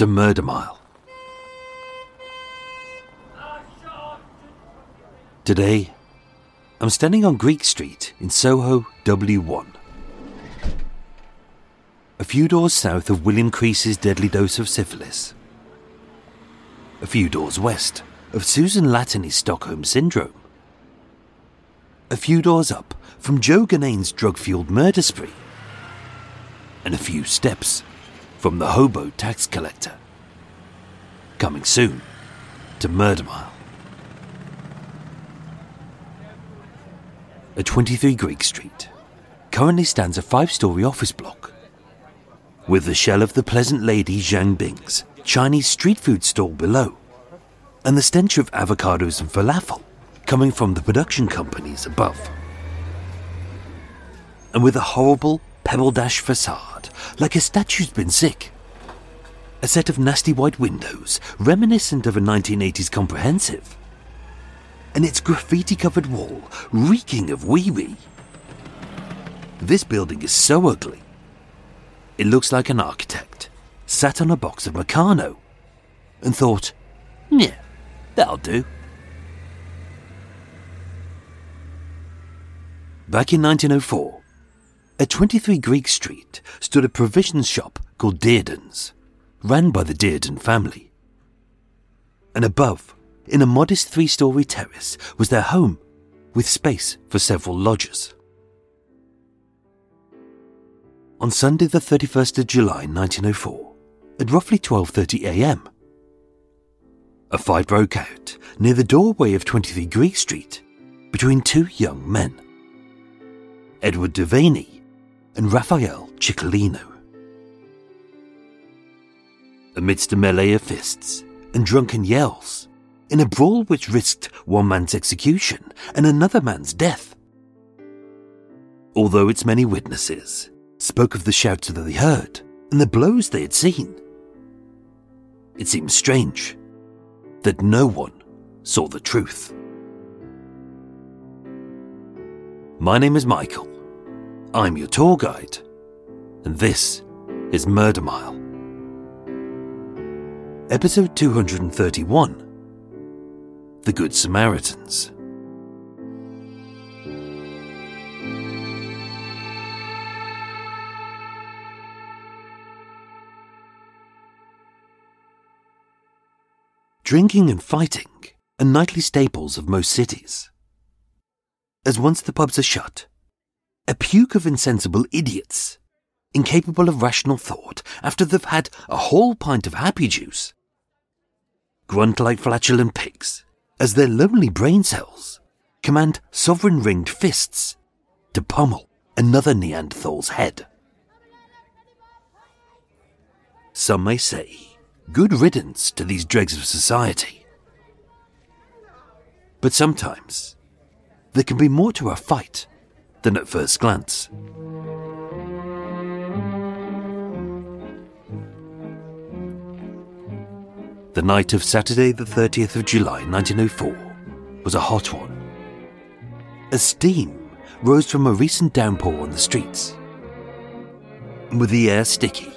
to Murder Mile. Today, I'm standing on Greek Street in Soho, W1. A few doors south of William Crease's deadly dose of syphilis. A few doors west of Susan Latany's Stockholm Syndrome. A few doors up from Joe Ganane's drug fueled murder spree. And a few steps from the hobo tax collector. Coming soon to Murder Mile. At 23 Greek Street currently stands a five story office block. With the shell of the pleasant lady Zhang Bing's Chinese street food stall below, and the stench of avocados and falafel coming from the production companies above. And with a horrible pebble dash facade, like a statue's been sick. A set of nasty white windows, reminiscent of a 1980s comprehensive. And its graffiti covered wall, reeking of wee wee. This building is so ugly. It looks like an architect sat on a box of Meccano and thought, yeah, that'll do. Back in 1904, at 23 Greek Street stood a provisions shop called Dearden's, ran by the Dearden family. And above, in a modest three story terrace, was their home, with space for several lodgers. On Sunday the 31st of July 1904, at roughly 12:30 a.m., a fight broke out near the doorway of 23 Greek Street between two young men, Edward Devanney and Raphael Ciccolino. Amidst a melee of fists and drunken yells, in a brawl which risked one man's execution and another man's death. Although its many witnesses spoke of the shouts that they heard and the blows they had seen, it seems strange that no one saw the truth. My name is Michael. I'm your tour guide, and this is Murder Mile. Episode 231 The Good Samaritans. Drinking and fighting are nightly staples of most cities. As once the pubs are shut, a puke of insensible idiots, incapable of rational thought after they've had a whole pint of happy juice, grunt like flatulent pigs as their lonely brain cells command sovereign ringed fists to pummel another Neanderthal's head. Some may say, good riddance to these dregs of society. But sometimes, there can be more to a fight than at first glance. The night of Saturday, the 30th of July 1904, was a hot one. A steam rose from a recent downpour on the streets. With the air sticky,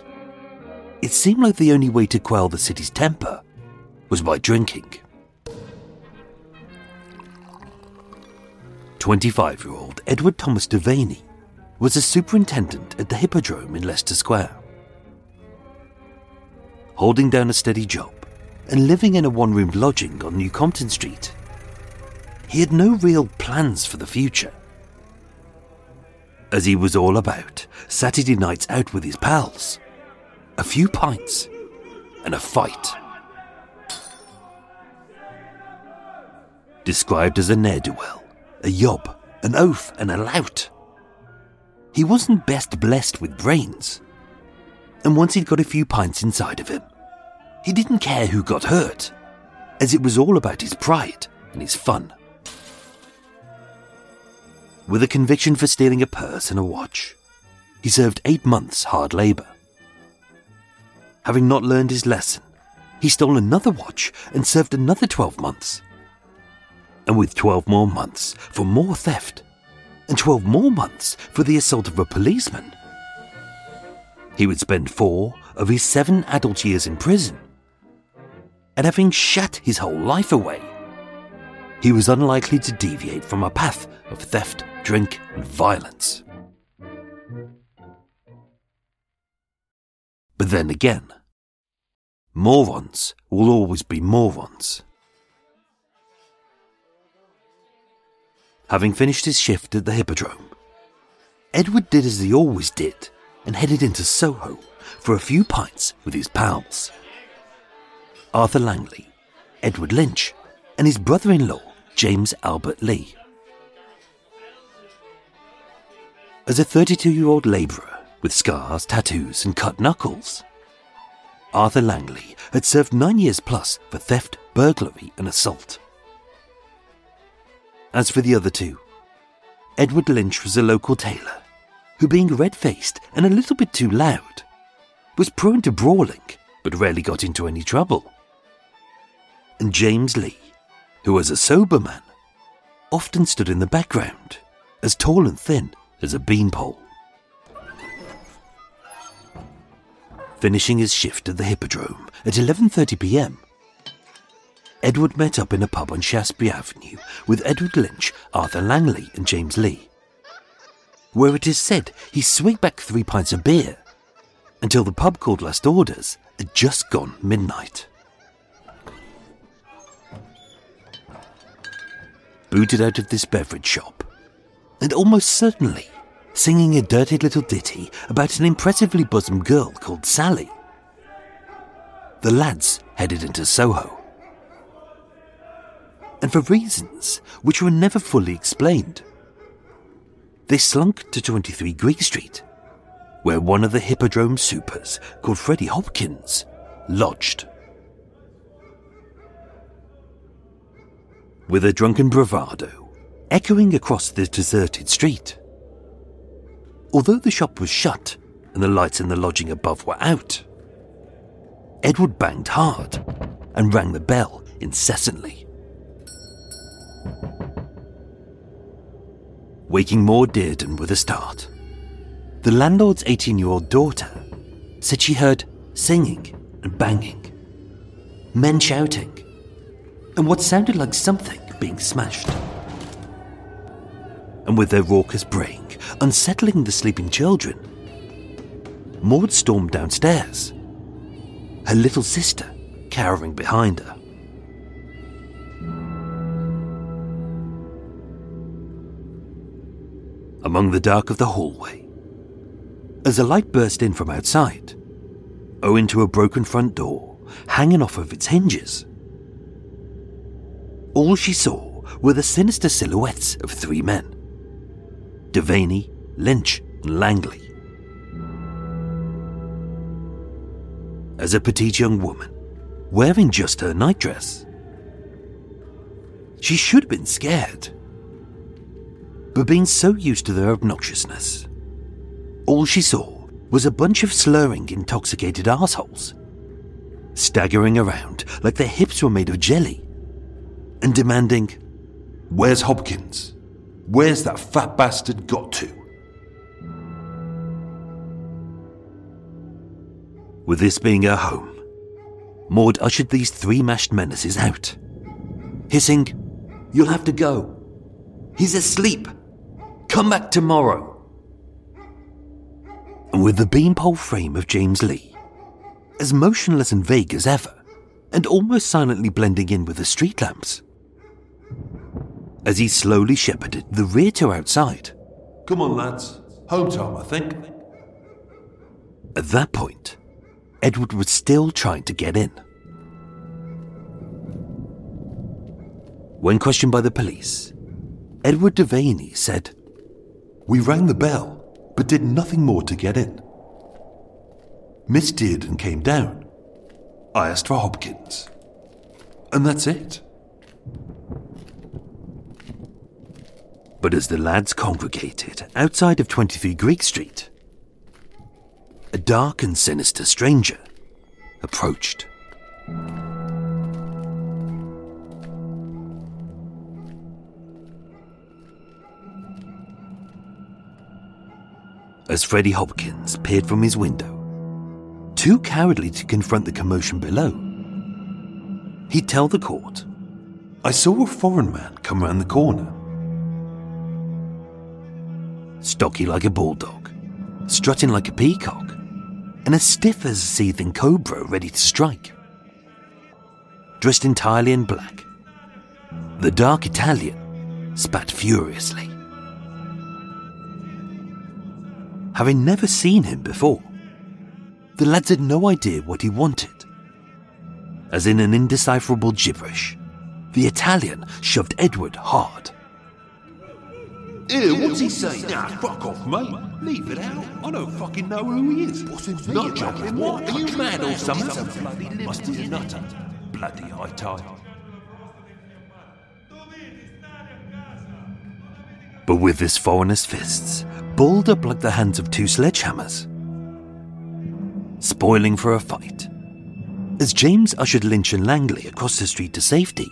it seemed like the only way to quell the city's temper was by drinking. 25 year old Edward Thomas Devanney was a superintendent at the Hippodrome in Leicester Square. Holding down a steady job and living in a one room lodging on New Compton Street. He had no real plans for the future. As he was all about Saturday nights out with his pals, a few pints, and a fight. Described as a ne'er do well, a yob, an oaf, and a lout. He wasn't best blessed with brains. And once he'd got a few pints inside of him, he didn't care who got hurt, as it was all about his pride and his fun. With a conviction for stealing a purse and a watch, he served eight months hard labour. Having not learned his lesson, he stole another watch and served another 12 months. And with 12 more months for more theft, and 12 more months for the assault of a policeman. He would spend four of his seven adult years in prison. And having shat his whole life away, he was unlikely to deviate from a path of theft, drink, and violence. But then again, morons will always be morons. Having finished his shift at the Hippodrome, Edward did as he always did and headed into Soho for a few pints with his pals. Arthur Langley, Edward Lynch, and his brother in law, James Albert Lee. As a 32 year old labourer with scars, tattoos, and cut knuckles, Arthur Langley had served nine years plus for theft, burglary, and assault. As for the other two, Edward Lynch was a local tailor who, being red faced and a little bit too loud, was prone to brawling but rarely got into any trouble. And James Lee, who was a sober man, often stood in the background, as tall and thin as a beanpole. Finishing his shift at the Hippodrome at 11:30 p.m., Edward met up in a pub on Shaftesbury Avenue with Edward Lynch, Arthur Langley, and James Lee, where it is said he swigged back three pints of beer until the pub called Last Orders had just gone midnight. Booted out of this beverage shop, and almost certainly singing a dirty little ditty about an impressively bosomed girl called Sally. The lads headed into Soho and for reasons which were never fully explained. They slunk to 23 Greek Street, where one of the Hippodrome supers, called Freddie Hopkins, lodged. With a drunken bravado echoing across the deserted street. Although the shop was shut and the lights in the lodging above were out, Edward banged hard and rang the bell incessantly. Waking Maud and with a start, the landlord's 18 year old daughter said she heard singing and banging, men shouting, and what sounded like something being smashed. And with their raucous braying unsettling the sleeping children, Maud stormed downstairs, her little sister cowering behind her. Among the dark of the hallway. As a light burst in from outside, owing to a broken front door hanging off of its hinges, all she saw were the sinister silhouettes of three men Devanney, Lynch, and Langley. As a petite young woman, wearing just her nightdress, she should have been scared but being so used to their obnoxiousness, all she saw was a bunch of slurring, intoxicated assholes, staggering around like their hips were made of jelly, and demanding, Where's Hopkins? Where's that fat bastard got to? With this being her home, Maud ushered these three mashed menaces out, hissing, You'll have to go. He's asleep. Come back tomorrow. And with the beanpole frame of James Lee, as motionless and vague as ever, and almost silently blending in with the street lamps. As he slowly shepherded the rear to outside, Come on, lads. Home time, I think. at that point, Edward was still trying to get in. When questioned by the police, Edward Devanney said, We rang the bell, but did nothing more to get in. Miss Dearden came down. I asked for Hopkins. And that's it. But as the lads congregated outside of 23 Greek Street, a dark and sinister stranger approached. As Freddie Hopkins peered from his window, too cowardly to confront the commotion below, he'd tell the court I saw a foreign man come round the corner. stocky like a bulldog, strutting like a peacock, and as stiff as a seething cobra ready to strike. Dressed entirely in black, the dark Italian spat furiously. Having never seen him before, the lads had no idea what he wanted. As in an indecipherable gibberish, the Italian shoved Edward hard. Ew, what's he saying? Nah, fuck off, mate. Leave it out. I don't fucking know who he is. Not joking. What? Are you mad or something? Must be a nutter. Bloody high tide. But with his foreigner's fists balled up like the hands of two sledgehammers, spoiling for a fight. As James ushered Lynch and Langley across the street to safety,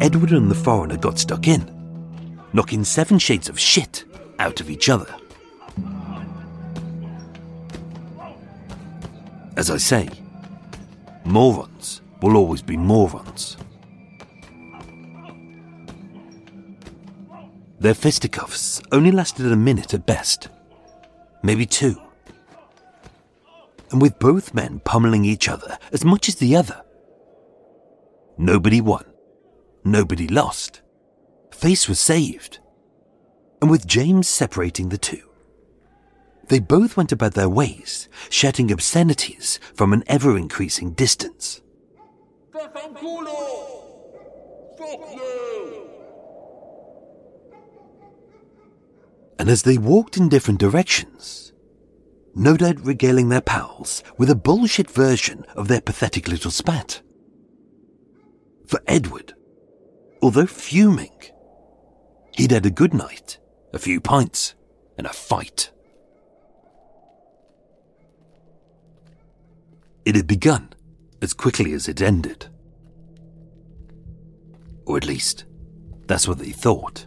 Edward and the foreigner got stuck in, knocking seven shades of shit out of each other. As I say, morons will always be morons. Their fisticuffs only lasted a minute at best, maybe two. And with both men pummeling each other as much as the other, nobody won, nobody lost. Face was saved. And with James separating the two, they both went about their ways, shouting obscenities from an ever increasing distance. And as they walked in different directions, no doubt regaling their pals with a bullshit version of their pathetic little spat. For Edward, although fuming, he'd had a good night, a few pints, and a fight. It had begun as quickly as it ended. Or at least, that's what they thought.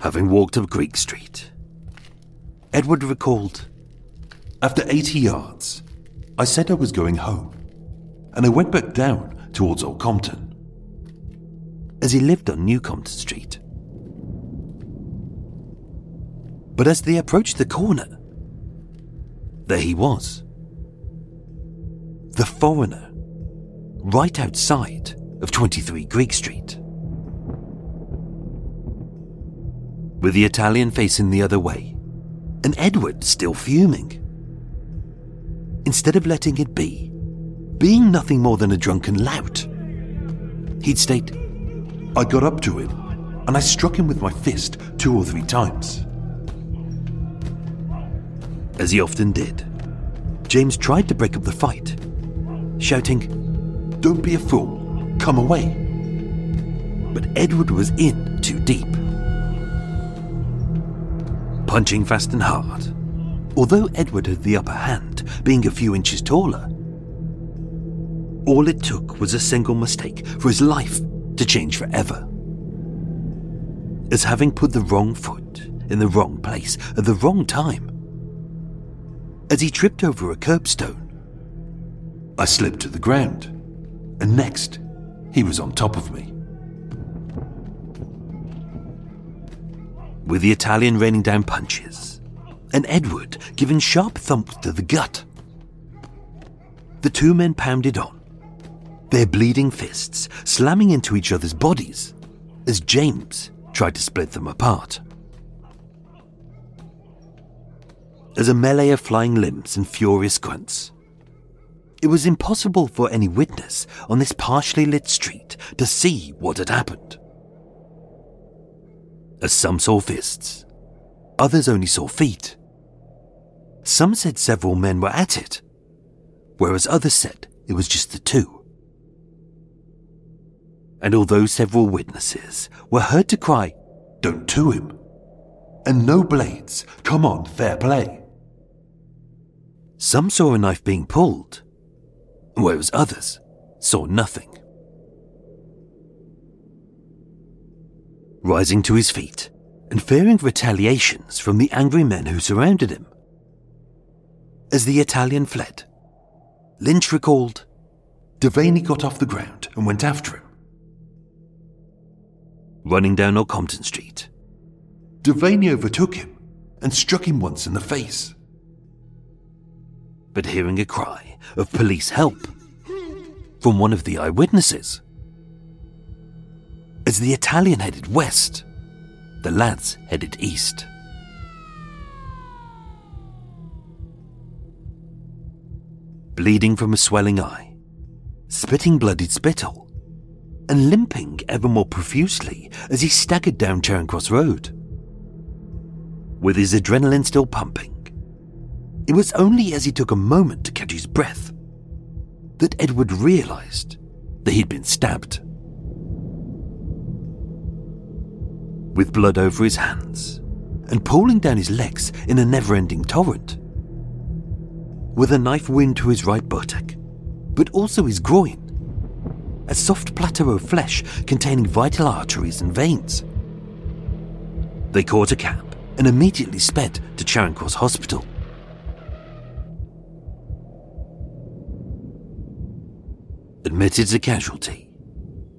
Having walked up Greek Street, Edward recalled After 80 yards, I said I was going home, and I went back down towards Old Compton. as he lived on New Compton Street. But as they approached the corner, there he was. The foreigner, right outside of 23 Greek Street. With the Italian facing the other way, and Edward still fuming. Instead of letting it be, being nothing more than a drunken lout, he'd state, I got up to him, and I struck him with my fist two or three times. as he often did. James tried to break up the fight, shouting, Don't be a fool. Come away. but Edward was in too deep. Punching fast and hard, although Edward had the upper hand, being a few inches taller. All it took was a single mistake for his life to change forever. As having put the wrong foot in the wrong place at the wrong time. As he tripped over a curbstone, I slipped to the ground, and next, he was on top of me. With the Italian raining down punches, and Edward given sharp thumps to the gut. The two men pounded on, their bleeding fists slamming into each other's bodies as James tried to split them apart. As a melee of flying limbs and furious grunts, it was impossible for any witness on this partially lit street to see what had happened. As some saw fists, others only saw feet. Some said several men were at it, whereas others said it was just the two. And although several witnesses were heard to cry, Don't to him. And no blades. Come on, fair play. Some saw a knife being pulled, whereas others saw nothing. Rising to his feet and fearing retaliations from the angry men who surrounded him. As the Italian fled, Lynch recalled Devanney got off the ground and went after him. Running down Old Compton Street, Devanney overtook him and struck him once in the face. But hearing a cry of police help from one of the eyewitnesses. As the Italian headed west, the lads headed east. Bleeding from a swelling eye, spitting bloodied spittle, and limping ever more profusely as he staggered down Charing Cross Road. With his adrenaline still pumping, it was only as he took a moment to catch his breath that Edward realized that he'd been stabbed. With blood over his hands and pooling down his legs in a never ending torrent, with a knife wound to his right buttock, but also his groin, a soft plateau of flesh containing vital arteries and veins. They caught a cab and immediately sped to Charing Cross Hospital. Admitted as a casualty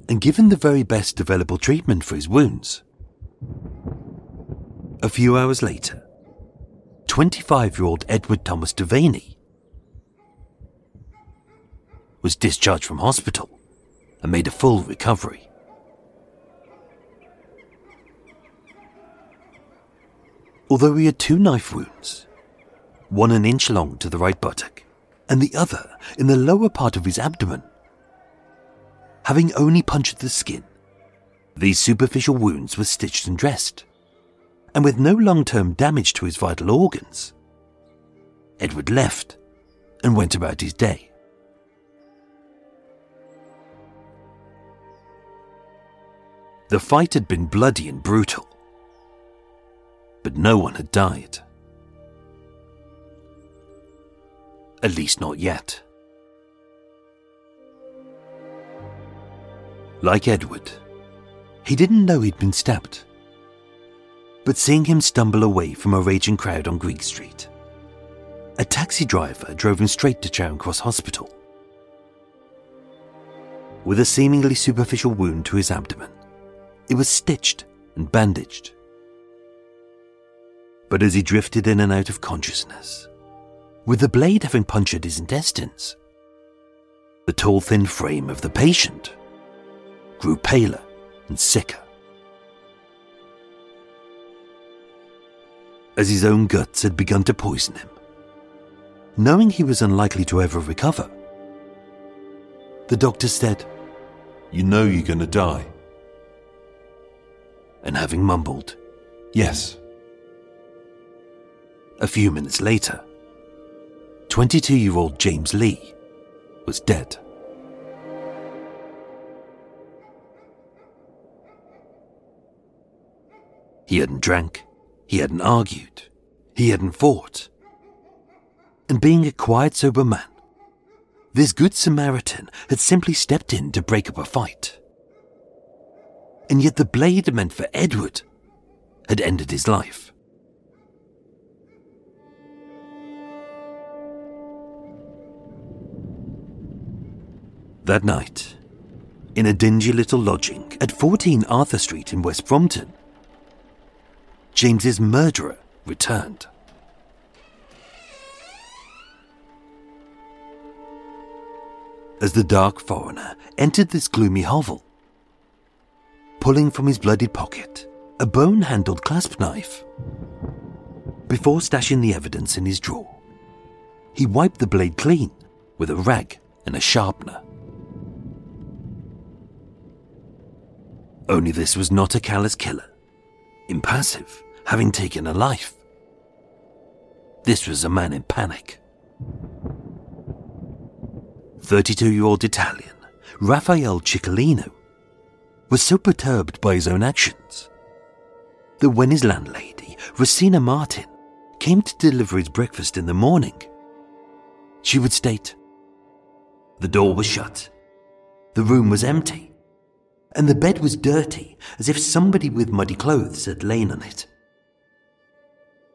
and given the very best available treatment for his wounds. A few hours later, 25 year old Edward Thomas Devanney was discharged from hospital and made a full recovery. Although he had two knife wounds, one an inch long to the right buttock, and the other in the lower part of his abdomen, having only punctured the skin, these superficial wounds were stitched and dressed, and with no long term damage to his vital organs, Edward left and went about his day. The fight had been bloody and brutal, but no one had died. At least not yet. Like Edward, he didn't know he'd been stabbed. But seeing him stumble away from a raging crowd on Greek Street, a taxi driver drove him straight to Charing Cross Hospital. With a seemingly superficial wound to his abdomen, it was stitched and bandaged. But as he drifted in and out of consciousness, with the blade having punctured his intestines, the tall, thin frame of the patient grew paler and sicker. As his own guts had begun to poison him, knowing he was unlikely to ever recover, the doctor said, You know you're going to die. And having mumbled, Yes. A few minutes later, 22 year old James Lee was dead. He hadn't drank, he hadn't argued, he hadn't fought. And being a quiet, sober man, this good Samaritan had simply stepped in to break up a fight. And yet the blade meant for Edward had ended his life. That night, in a dingy little lodging at 14 Arthur Street in West Brompton, James's murderer returned. As the dark foreigner entered this gloomy hovel, pulling from his bloodied pocket a bone handled clasp knife. Before stashing the evidence in his drawer, he wiped the blade clean with a rag and a sharpener. Only this was not a callous killer, impassive, having taken a life. This was a man in panic. 32 year old Italian, Raphael Ciccolino, was so perturbed by his own actions that when his landlady, Rosina Martin, came to deliver his breakfast in the morning, she would state, The door was shut, the room was empty, and the bed was dirty as if somebody with muddy clothes had lain on it.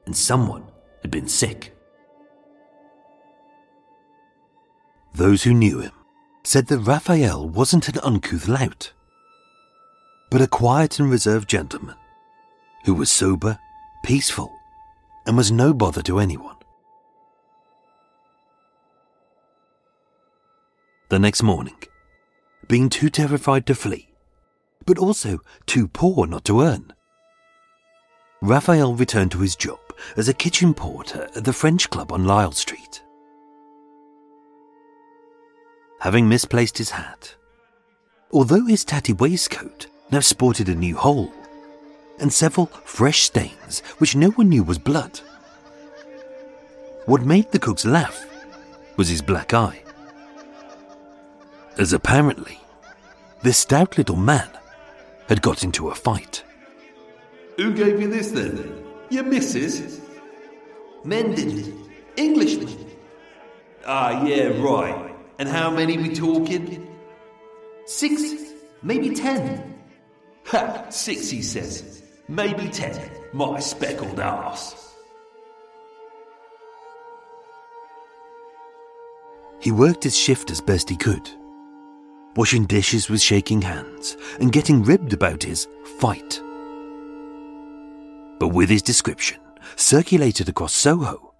And someone had been sick. Those who knew him said that Raphael wasn't an uncouth lout, but a quiet and reserved gentleman who was sober, peaceful, and was no bother to anyone. The next morning, being too terrified to flee, but also too poor not to earn, Raphael returned to his job as a kitchen porter at the French Club on Lisle Street. Having misplaced his hat, although his tatty waistcoat now sported a new hole, and several fresh stains which no one knew was blood. What made the cooks laugh was his black eye. As apparently, this stout little man had got into a fight. Who gave you this then? Your missus? Men did it. Englishmen. Ah, yeah, right. And how many we talking? Six, maybe ten. Ha! Six, he says. Maybe ten. My speckled ass. He worked his shift as best he could, washing dishes with shaking hands and getting ribbed about his fight. But with his description circulated across Soho,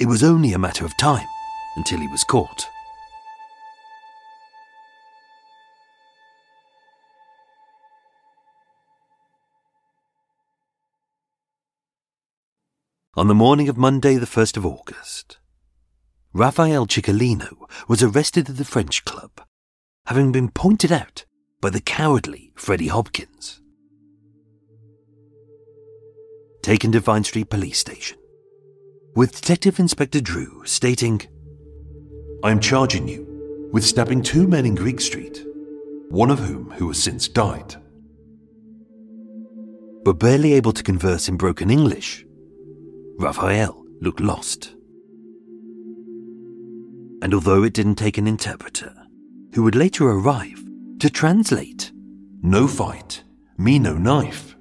it was only a matter of time until he was caught. On the morning of Monday, the 1st of August, Raphael Ciccolino was arrested at the French Club, having been pointed out by the cowardly Freddie Hopkins. Taken to Vine Street Police Station, with Detective Inspector Drew stating, I am charging you with stabbing two men in Greek Street, one of whom who has since died. But barely able to converse in broken English, Raphael looked lost. And although it didn't take an interpreter, who would later arrive to translate, No fight, me no knife.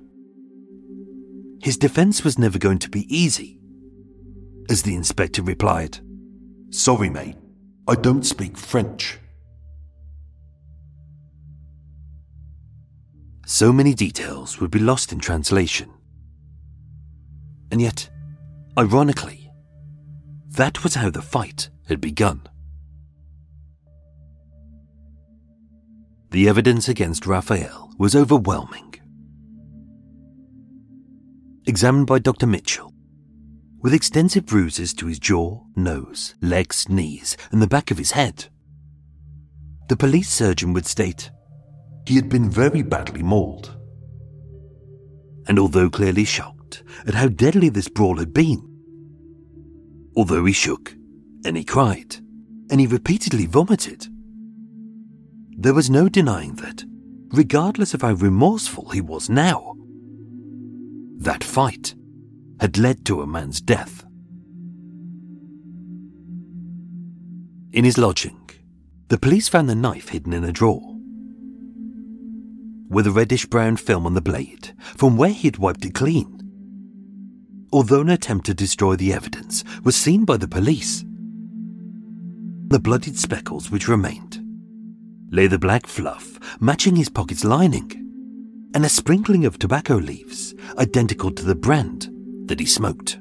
His defense was never going to be easy. As the inspector replied, Sorry, mate, I don't speak French. so many details would be lost in translation. And yet, ironically, that was how the fight had begun. The evidence against Raphael was overwhelming. Examined by Dr. Mitchell, with extensive bruises to his jaw, nose, legs, knees, and the back of his head, the police surgeon would state He had been very badly mauled. and although clearly shocked at how deadly this brawl had been, although he shook and he cried and he repeatedly vomited, there was no denying that, regardless of how remorseful he was now, that fight had led to a man's death. In his lodging, the police found the knife hidden in a drawer with a reddish brown film on the blade from where he had wiped it clean. Although an attempt to destroy the evidence was seen by the police, the bloodied speckles which remained lay the black fluff matching his pocket's lining and a sprinkling of tobacco leaves identical to the brand that he smoked.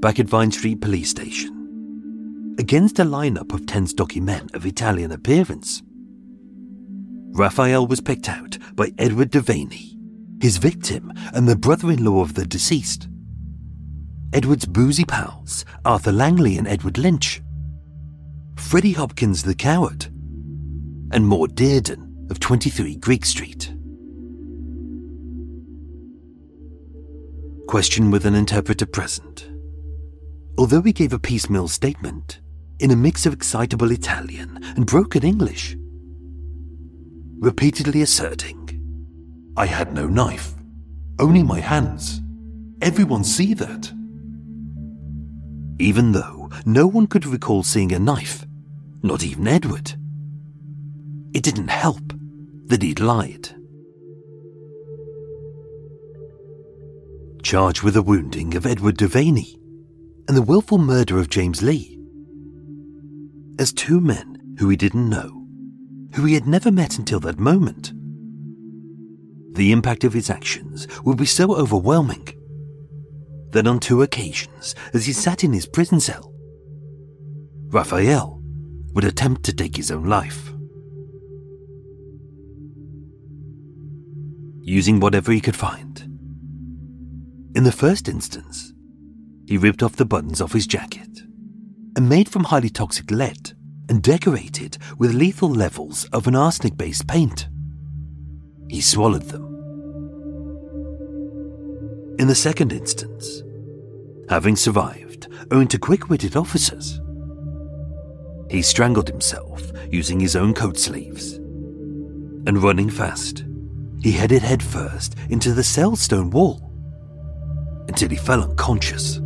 Back at Vine Street Police Station, against a lineup of 10 stocky men of Italian appearance. Raphael was picked out by Edward Devanney, his victim and the brother in law of the deceased. Edward's boozy pals, Arthur Langley and Edward Lynch. Freddie Hopkins the coward. And Maud Dearden of 23 Greek Street. Question with an interpreter present. Although he gave a piecemeal statement, in a mix of excitable Italian and broken English, repeatedly asserting, I had no knife, only my hands. Everyone see that. Even though no one could recall seeing a knife, not even Edward. It didn't help that he'd lied. Charged with the wounding of Edward Devanney and the willful murder of James Lee. As two men who he didn't know, who he had never met until that moment. The impact of his actions would be so overwhelming that on two occasions, as he sat in his prison cell, Raphael would attempt to take his own life. Using whatever he could find. In the first instance, he ripped off the buttons off his jacket and made from highly toxic lead and decorated with lethal levels of an arsenic based paint. He swallowed them. In the second instance, having survived owing to quick witted officers, he strangled himself using his own coat sleeves. And running fast, he headed headfirst into the cell stone wall until he fell unconscious.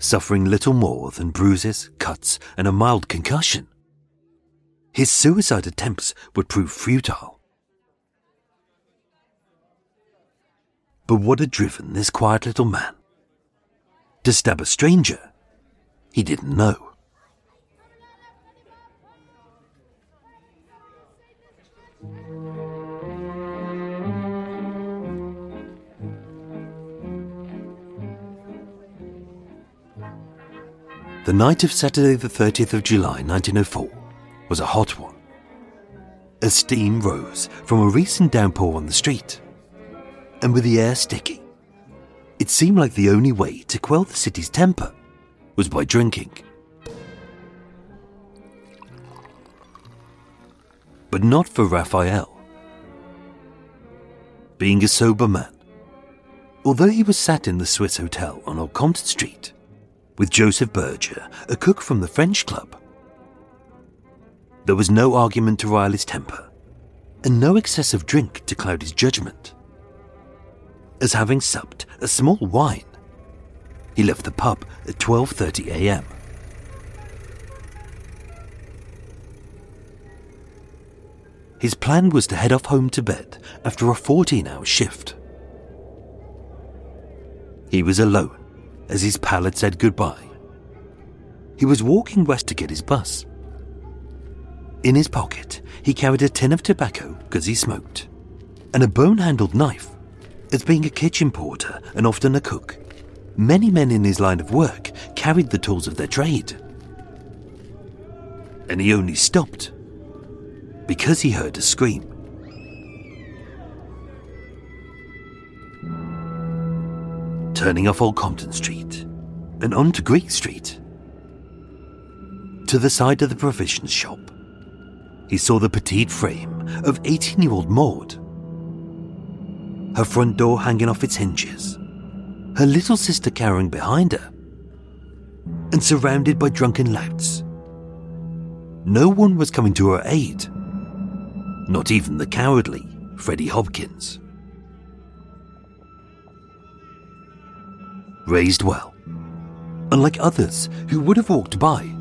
Suffering little more than bruises, cuts, and a mild concussion, his suicide attempts would prove futile. But what had driven this quiet little man to stab a stranger he didn't know? The night of Saturday, the 30th of July 1904, was a hot one. As steam rose from a recent downpour on the street, and with the air sticky, it seemed like the only way to quell the city's temper was by drinking. But not for Raphael. Being a sober man, although he was sat in the Swiss Hotel on Old Compton Street with Joseph Berger, a cook from the French Club, there was no argument to rile his temper, and no excessive drink to cloud his judgment. As having supped a small wine, he left the pub at 12:30 a.m. His plan was to head off home to bed after a 14-hour shift. He was alone as his pal had said goodbye. He was walking west to get his bus. In his pocket, he carried a tin of tobacco because he smoked, and a bone handled knife. As being a kitchen porter and often a cook, many men in his line of work carried the tools of their trade. And he only stopped because he heard a scream. Turning off Old Compton Street and onto Greek Street. To the side of the provisions shop, he saw the petite frame of 18 year old Maud. Her front door hanging off its hinges, her little sister cowering behind her, and surrounded by drunken louts. No one was coming to her aid, not even the cowardly Freddie Hopkins. Raised well, unlike others who would have walked by.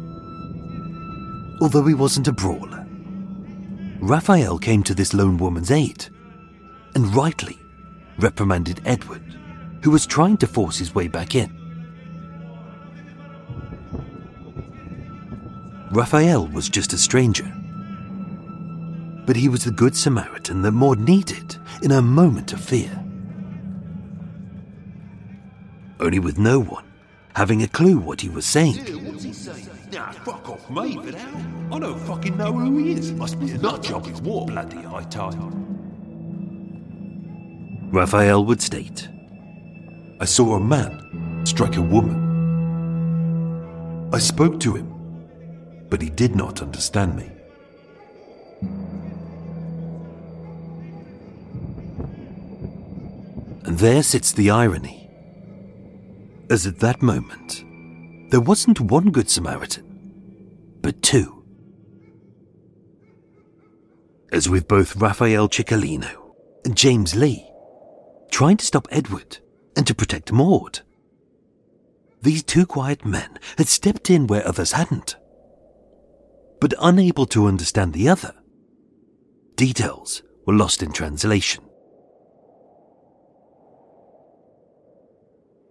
Although he wasn't a brawler, Raphael came to this lone woman's aid and rightly reprimanded Edward, who was trying to force his way back in. Raphael was just a stranger, but he was the good Samaritan that Maud needed in her moment of fear. Only with no one having a clue what he was saying. What's he saying? Nah, fuck off, mate. But how? I don't fucking know who he is. Must be a nut job with war. Bloody high tide. Raphael would state I saw a man strike a woman. I spoke to him, but he did not understand me. And there sits the irony. As at that moment, there wasn't one Good Samaritan, but two. As with both Raphael Ciccolino and James Lee, trying to stop Edward and to protect Maud. These two quiet men had stepped in where others hadn't. But unable to understand the other, details were lost in translation.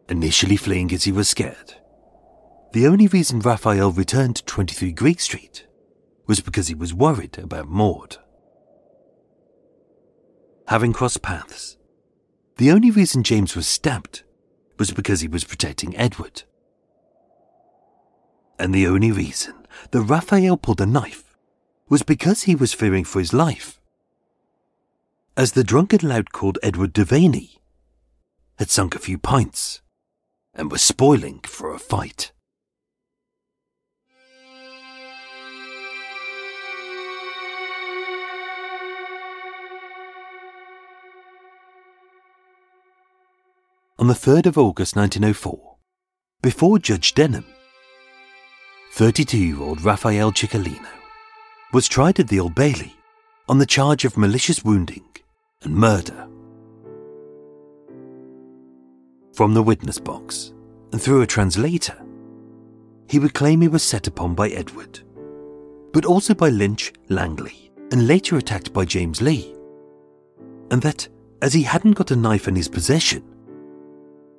Initially fleeing as he was scared, the only reason Raphael returned to 23 Greek Street was because he was worried about Maud. Having crossed paths, the only reason James was stabbed was because he was protecting Edward. And the only reason that Raphael pulled a knife was because he was fearing for his life. As the drunken lout called Edward Devanney had sunk a few pints and was spoiling for a fight. On the 3rd of August 1904, before Judge Denham, 32 year old Raphael Ciccolino was tried at the Old Bailey on the charge of malicious wounding and murder. From the witness box and through a translator, he would claim he was set upon by Edward, but also by Lynch, Langley, and later attacked by James Lee, and that as he hadn't got a knife in his possession,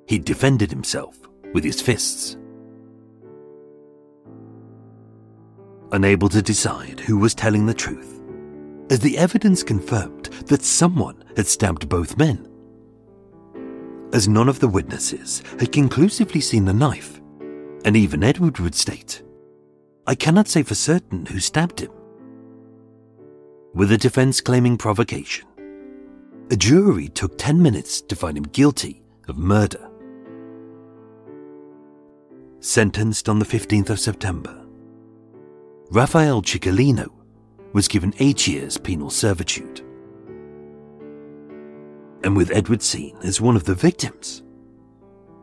he defended himself with his fists. Unable to decide who was telling the truth, as the evidence confirmed that someone had stabbed both men. As none of the witnesses had conclusively seen the knife, and even Edward would state, I cannot say for certain who stabbed him. With the defense claiming provocation, a jury took 10 minutes to find him guilty of murder sentenced on the 15th of September. Raphael Ciccolino was given eight years penal servitude. And with Edward seen as one of the victims,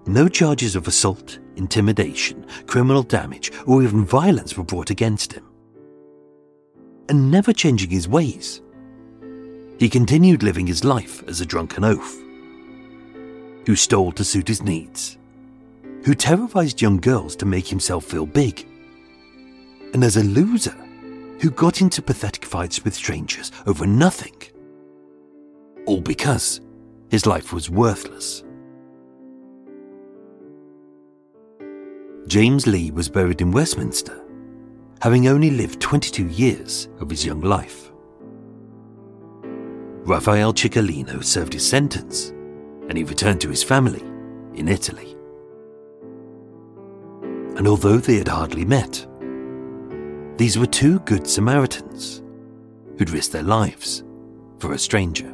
no charges of assault, intimidation, criminal damage, or even violence were brought against him. And never changing his ways, he continued living his life as a drunken oaf, who stole to suit his needs who terrorized young girls to make himself feel big. And as a loser, who got into pathetic fights with strangers over nothing. All because his life was worthless. James Lee was buried in Westminster, having only lived 22 years of his young life. Raphael Ciccolino served his sentence, and he returned to his family in Italy and although they had hardly met, these were two good Samaritans who'd risked their lives for a stranger.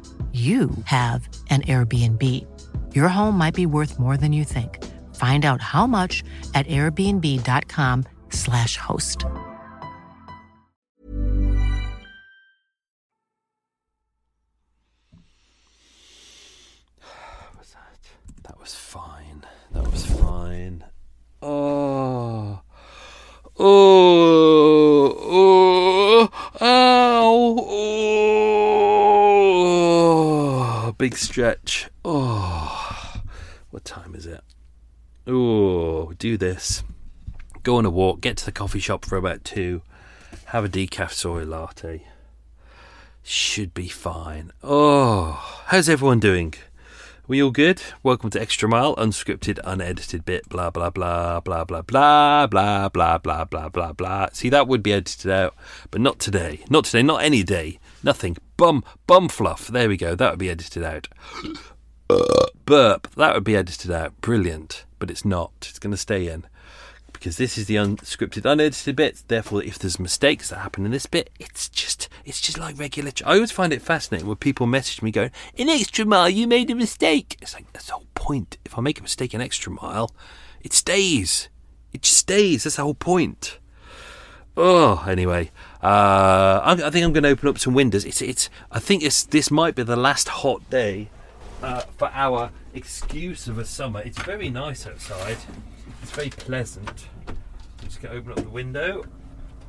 you have an Airbnb. Your home might be worth more than you think. Find out how much at airbnb.com/slash host. was that? That was fine. That was fine. Oh. Oh. Oh. Ow. Oh. Big stretch. Oh. What time is it? Oh, do this. Go on a walk, get to the coffee shop for about two, have a decaf soy latte. Should be fine. Oh, how's everyone doing? We all good? Welcome to Extra Mile, unscripted, unedited bit, blah blah blah blah blah blah blah blah blah blah blah blah. See that would be edited out, but not today. Not today, not any day. Nothing. Bum bum fluff. There we go. That would be edited out. Burp. That would be edited out. Brilliant. But it's not. It's gonna stay in. Because this is the unscripted, unedited bit. Therefore, if there's mistakes that happen in this bit, it's just it's just like regular. I always find it fascinating when people message me going, "In extra mile, you made a mistake." It's like that's the whole point. If I make a mistake in extra mile, it stays. It stays. That's the whole point. Oh, anyway, uh, I, I think I'm going to open up some windows. It's it's. I think it's this might be the last hot day uh, for our excuse of a summer. It's very nice outside. It's very pleasant. Just going to open up the window.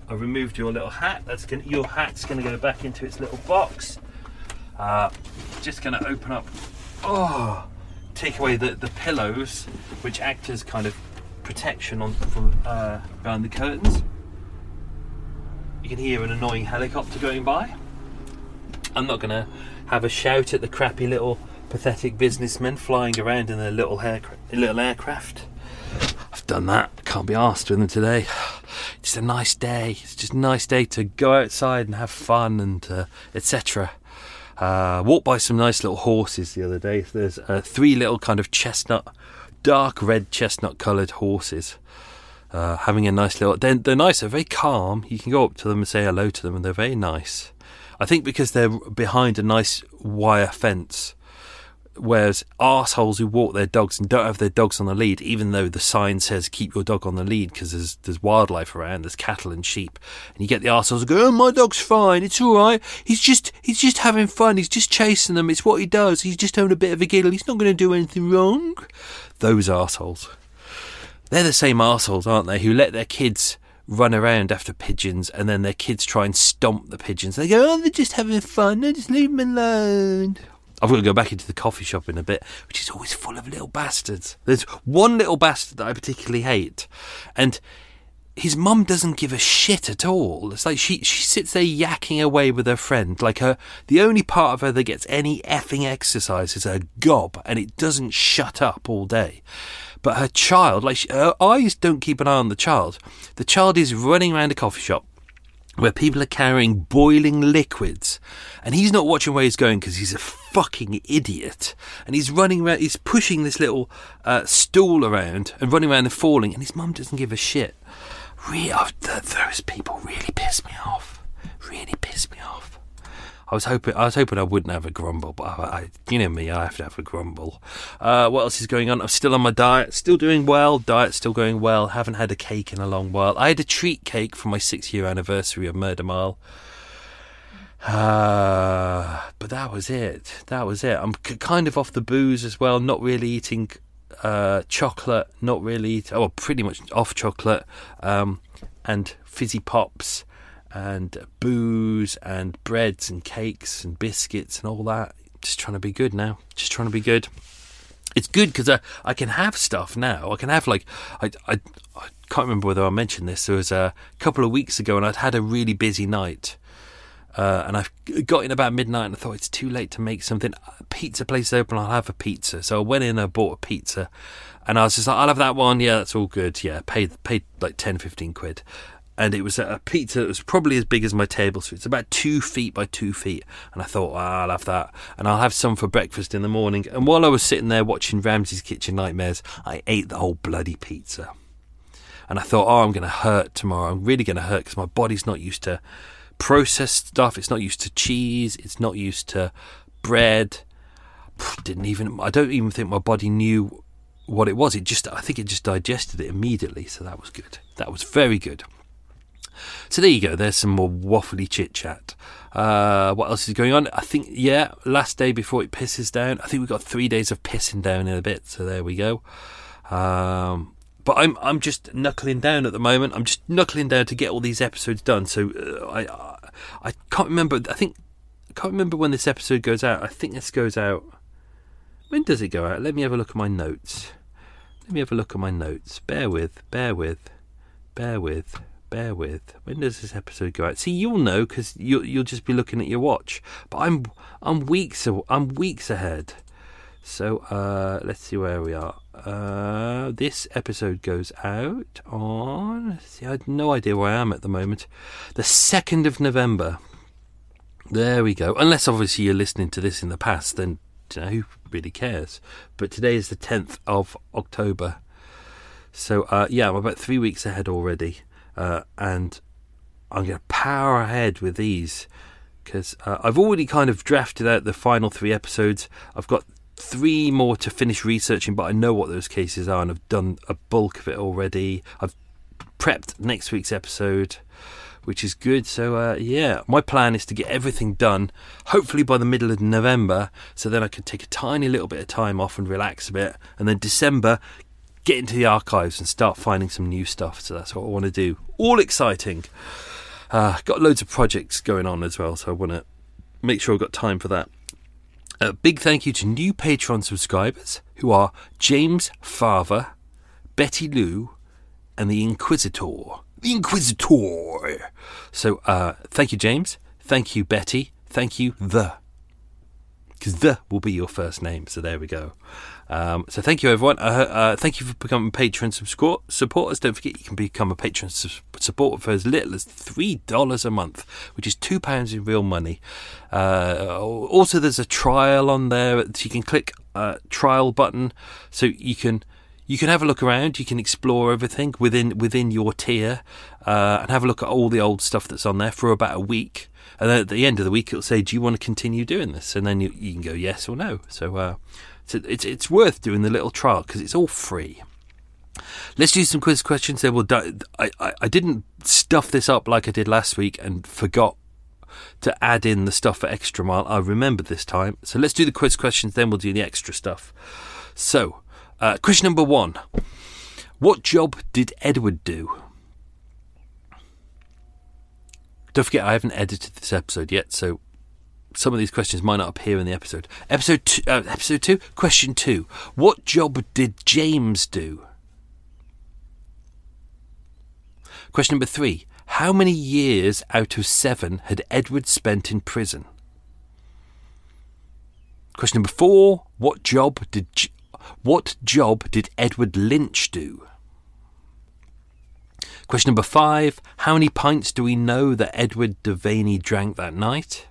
I removed your little hat. That's gonna, your hat's going to go back into its little box. Uh, just going to open up. Oh, take away the, the pillows, which act as kind of protection on from uh, behind the curtains. You can hear an annoying helicopter going by. I'm not going to have a shout at the crappy little pathetic businessmen flying around in their little, haircra- little aircraft. Done that. Can't be asked with them today. It's just a nice day. It's just a nice day to go outside and have fun and uh, etc. Uh, walked by some nice little horses the other day. There's uh, three little kind of chestnut, dark red chestnut coloured horses. Uh, having a nice little. They're, they're nice. They're very calm. You can go up to them and say hello to them, and they're very nice. I think because they're behind a nice wire fence Whereas assholes who walk their dogs and don't have their dogs on the lead, even though the sign says keep your dog on the lead because there's there's wildlife around, there's cattle and sheep, and you get the assholes go, "Oh, my dog's fine, it's all right. He's just he's just having fun. He's just chasing them. It's what he does. He's just having a bit of a giggle. He's not going to do anything wrong." Those assholes. They're the same assholes, aren't they? Who let their kids run around after pigeons and then their kids try and stomp the pigeons. They go, "Oh, they're just having fun. No, just leave them alone." I've got to go back into the coffee shop in a bit, which is always full of little bastards. There's one little bastard that I particularly hate, and his mum doesn't give a shit at all. It's like she she sits there yakking away with her friend. Like her, the only part of her that gets any effing exercise is her gob, and it doesn't shut up all day. But her child, like she, her eyes don't keep an eye on the child. The child is running around a coffee shop where people are carrying boiling liquids and he's not watching where he's going because he's a fucking idiot and he's running around he's pushing this little uh, stool around and running around and falling and his mum doesn't give a shit really those people really piss me off really piss me off I was hoping I was hoping I wouldn't have a grumble, but I, I you know me, I have to have a grumble. Uh, what else is going on? I'm still on my diet, still doing well. Diet still going well. Haven't had a cake in a long while. I had a treat cake for my six year anniversary of Murder Mile. Uh, but that was it. That was it. I'm c- kind of off the booze as well. Not really eating uh, chocolate. Not really. Eat- oh, pretty much off chocolate um, and fizzy pops and booze and breads and cakes and biscuits and all that. Just trying to be good now. Just trying to be good. It's good because I, I can have stuff now. I can have like I, I I can't remember whether I mentioned this. There was a couple of weeks ago and I'd had a really busy night. Uh, and I've got in about midnight and I thought it's too late to make something. Pizza place is open, I'll have a pizza. So I went in and I bought a pizza. And I was just like, I'll have that one. Yeah, that's all good. Yeah, paid paid like 10, 15 quid. And it was a pizza that was probably as big as my table. So it's about two feet by two feet. And I thought, oh, I'll have that. And I'll have some for breakfast in the morning. And while I was sitting there watching Ramsay's Kitchen Nightmares, I ate the whole bloody pizza. And I thought, oh, I'm going to hurt tomorrow. I'm really going to hurt because my body's not used to processed stuff. It's not used to cheese. It's not used to bread. Didn't even. I don't even think my body knew what it was. It just. I think it just digested it immediately. So that was good. That was very good. So there you go. There's some more waffly chit chat. Uh, what else is going on? I think yeah. Last day before it pisses down. I think we've got three days of pissing down in a bit. So there we go. Um, but I'm I'm just knuckling down at the moment. I'm just knuckling down to get all these episodes done. So uh, I I can't remember. I think I can't remember when this episode goes out. I think this goes out. When does it go out? Let me have a look at my notes. Let me have a look at my notes. Bear with, bear with, bear with, bear with. When does this episode go out? See, you'll know because you'll you'll just be looking at your watch. But I'm I'm weeks I'm weeks ahead. So uh, let's see where we are. Uh, this episode goes out on. See, I had no idea where I am at the moment. The 2nd of November. There we go. Unless obviously you're listening to this in the past, then you know, who really cares? But today is the 10th of October. So uh, yeah, I'm about three weeks ahead already. Uh, and I'm going to power ahead with these because uh, I've already kind of drafted out the final three episodes. I've got three more to finish researching, but I know what those cases are and I've done a bulk of it already. I've prepped next week's episode, which is good. So, uh, yeah, my plan is to get everything done, hopefully by the middle of November, so then I can take a tiny little bit of time off and relax a bit. And then December, get into the archives and start finding some new stuff. So that's what I want to do. All exciting. Uh, got loads of projects going on as well, so I want to make sure I've got time for that. A big thank you to new Patreon subscribers who are James Farver, Betty Lou, and the Inquisitor. The Inquisitor. So, uh, thank you, James. Thank you, Betty. Thank you, the. Because the will be your first name. So there we go. Um, so thank you, everyone. Uh, uh, thank you for becoming patron support supporters. Don't forget you can become a patron su- supporter for as little as three dollars a month, which is two pounds in real money. Uh, also, there's a trial on there, so you can click uh, trial button, so you can you can have a look around. You can explore everything within within your tier, uh, and have a look at all the old stuff that's on there for about a week. And then at the end of the week, it'll say, "Do you want to continue doing this?" And then you, you can go yes or no. So uh, so it's it's worth doing the little trial because it's all free. Let's do some quiz questions. Then we'll. I, I I didn't stuff this up like I did last week and forgot to add in the stuff for extra mile. I remembered this time. So let's do the quiz questions. Then we'll do the extra stuff. So, uh, question number one: What job did Edward do? Don't forget, I haven't edited this episode yet, so some of these questions might not appear in the episode. Episode two, uh, episode two, question two: What job did James do? Question number three: How many years out of seven had Edward spent in prison? Question number four: What job did what job did Edward Lynch do? Question number five: How many pints do we know that Edward Devanney drank that night?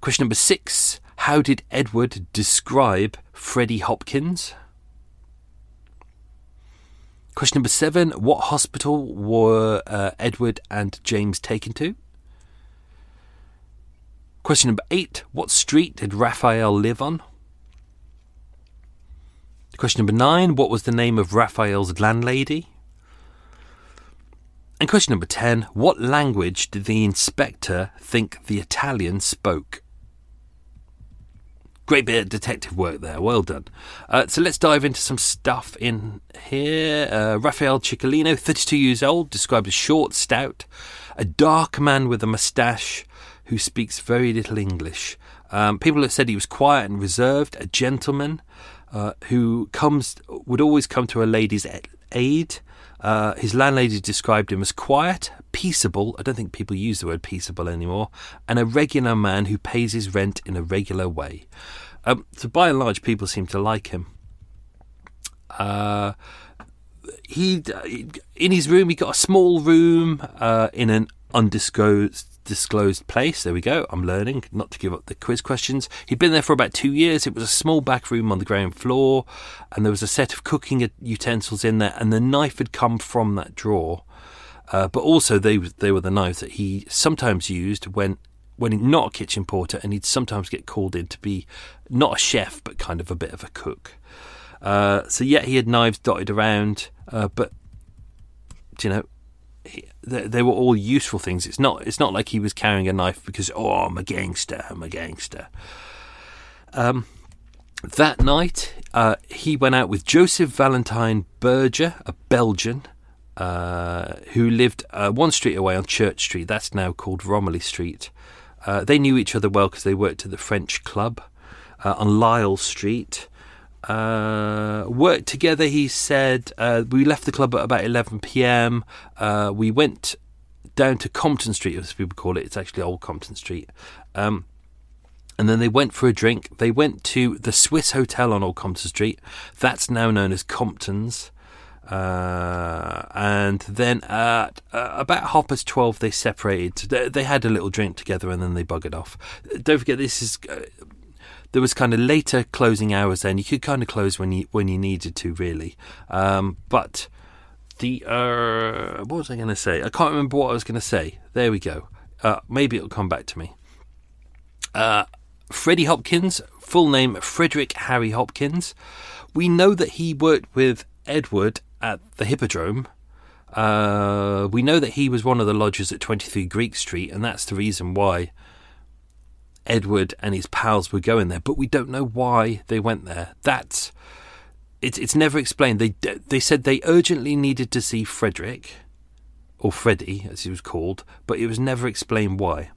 Question number six How did Edward describe Freddie Hopkins? Question number seven What hospital were uh, Edward and James taken to? Question number eight What street did Raphael live on? Question number nine What was the name of Raphael's landlady? And question number 10 What language did the inspector think the Italian spoke? Great bit of detective work there. Well done. Uh, so let's dive into some stuff in here. Uh, Raphael Ciccolino, 32 years old, described as short, stout, a dark man with a moustache who speaks very little English. Um, people have said he was quiet and reserved, a gentleman uh, who comes would always come to a lady's aid. Uh, his landlady described him as quiet, peaceable. I don't think people use the word peaceable anymore, and a regular man who pays his rent in a regular way. Um, so, by and large, people seem to like him. Uh, he in his room he got a small room uh, in an undisclosed disclosed place. There we go. I'm learning not to give up the quiz questions. He'd been there for about two years. It was a small back room on the ground floor, and there was a set of cooking utensils in there, and the knife had come from that drawer. Uh, but also, they they were the knives that he sometimes used when when not a kitchen porter, and he'd sometimes get called in to be not a chef, but kind of a bit of a cook. Uh, so yeah, he had knives dotted around, uh, but you know, he, they, they, were all useful things. It's not it's not like he was carrying a knife because oh I'm a gangster, I'm a gangster. Um, that night, uh, he went out with Joseph Valentine Berger, a Belgian, uh, who lived uh, one street away on Church Street. That's now called Romilly Street. Uh, they knew each other well because they worked at the French Club uh, on Lisle Street uh, worked together. He said uh, we left the club at about 11 p.m. Uh, we went down to Compton Street, as people call it. It's actually Old Compton Street. Um, and then they went for a drink. They went to the Swiss Hotel on Old Compton Street. That's now known as Compton's. Uh, and then at uh, about half past 12, they separated. They, they, had a little drink together and then they buggered off. Don't forget, this is uh, there was kind of later closing hours then. You could kind of close when you when you needed to, really. Um, but the uh, what was I going to say? I can't remember what I was going to say. There we go. Uh, maybe it'll come back to me. Uh, Freddie Hopkins, full name Frederick Harry Hopkins. We know that he worked with Edward at the Hippodrome. Uh, we know that he was one of the lodgers at 23 Greek Street, and that's the reason why Edward and his pals were going there, but we don't know why they went there. That's it's it's never explained. They they said they urgently needed to see Frederick or Freddie as he was called, but it was never explained why.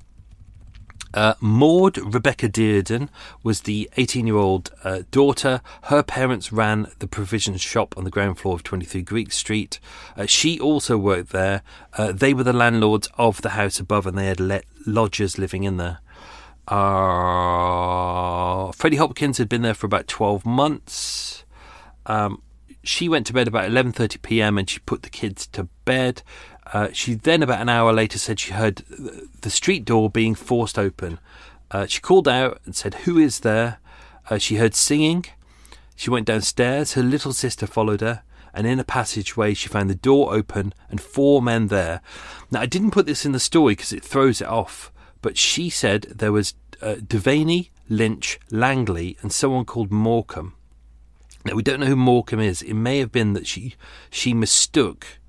Uh, Maud Rebecca Dearden was the 18 year old uh, daughter. Her parents ran the provision shop on the ground floor of 23 Greek Street. Uh, she also worked there. Uh, they were the landlords of the house above and they had let lodgers living in there. Uh, Freddie Hopkins had been there for about 12 months. Um, she went to bed about 11:30 p.m. and she put the kids to bed. Uh, she then, about an hour later, said she heard the street door being forced open. Uh, she called out and said, "Who is there?" Uh, she heard singing. She went downstairs. Her little sister followed her, and in a passageway, she found the door open and four men there. Now, I didn't put this in the story because it throws it off but she said there was uh, Devanney, Lynch, Langley, and someone called Morecambe. Now we don't know who Morecambe is. It may have been that she she mistook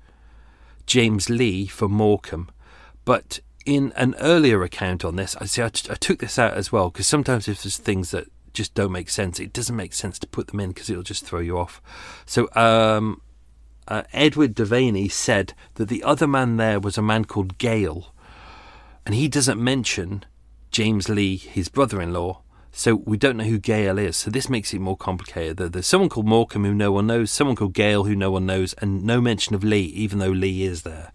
James Lee for Morecambe, but in an earlier account on this, I see I, t- I took this out as well because sometimes if there's things that just don't make sense, it doesn't make sense to put them in because it'll just throw you off. So um, uh, Edward Devanney said that the other man there was a man called Gale and he doesn't mention James Lee, his brother in law. So we don't know who Gale is. So this makes it more complicated. There's someone called Morecambe who no one knows, someone called Gale who no one knows, and no mention of Lee, even though Lee is there,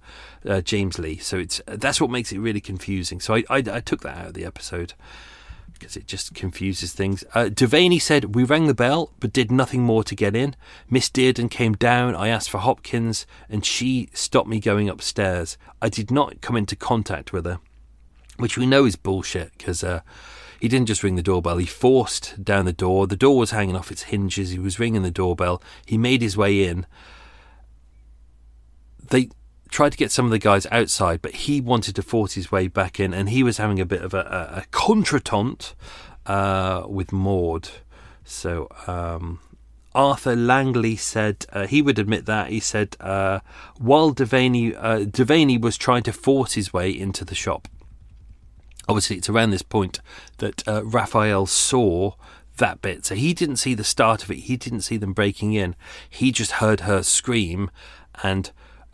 uh, James Lee. So it's that's what makes it really confusing. So I, I, I took that out of the episode because it just confuses things. Uh, Devanney said, We rang the bell, but did nothing more to get in. Miss Dearden came down. I asked for Hopkins, and she stopped me going upstairs. I did not come into contact with her which we know is bullshit because uh, he didn't just ring the doorbell, he forced down the door. The door was hanging off its hinges, he was ringing the doorbell, he made his way in. They tried to get some of the guys outside, but he wanted to force his way back in, and he was having a bit of a, a, a contretemps uh, with Maud. So, um, Arthur Langley said uh, he would admit that. He said uh, while Devanney, uh, Devanney was trying to force his way into the shop, obviously it's around this point that uh, Raphael saw that bit. So he didn't see the start of it. He didn't see them breaking in. He just heard her scream and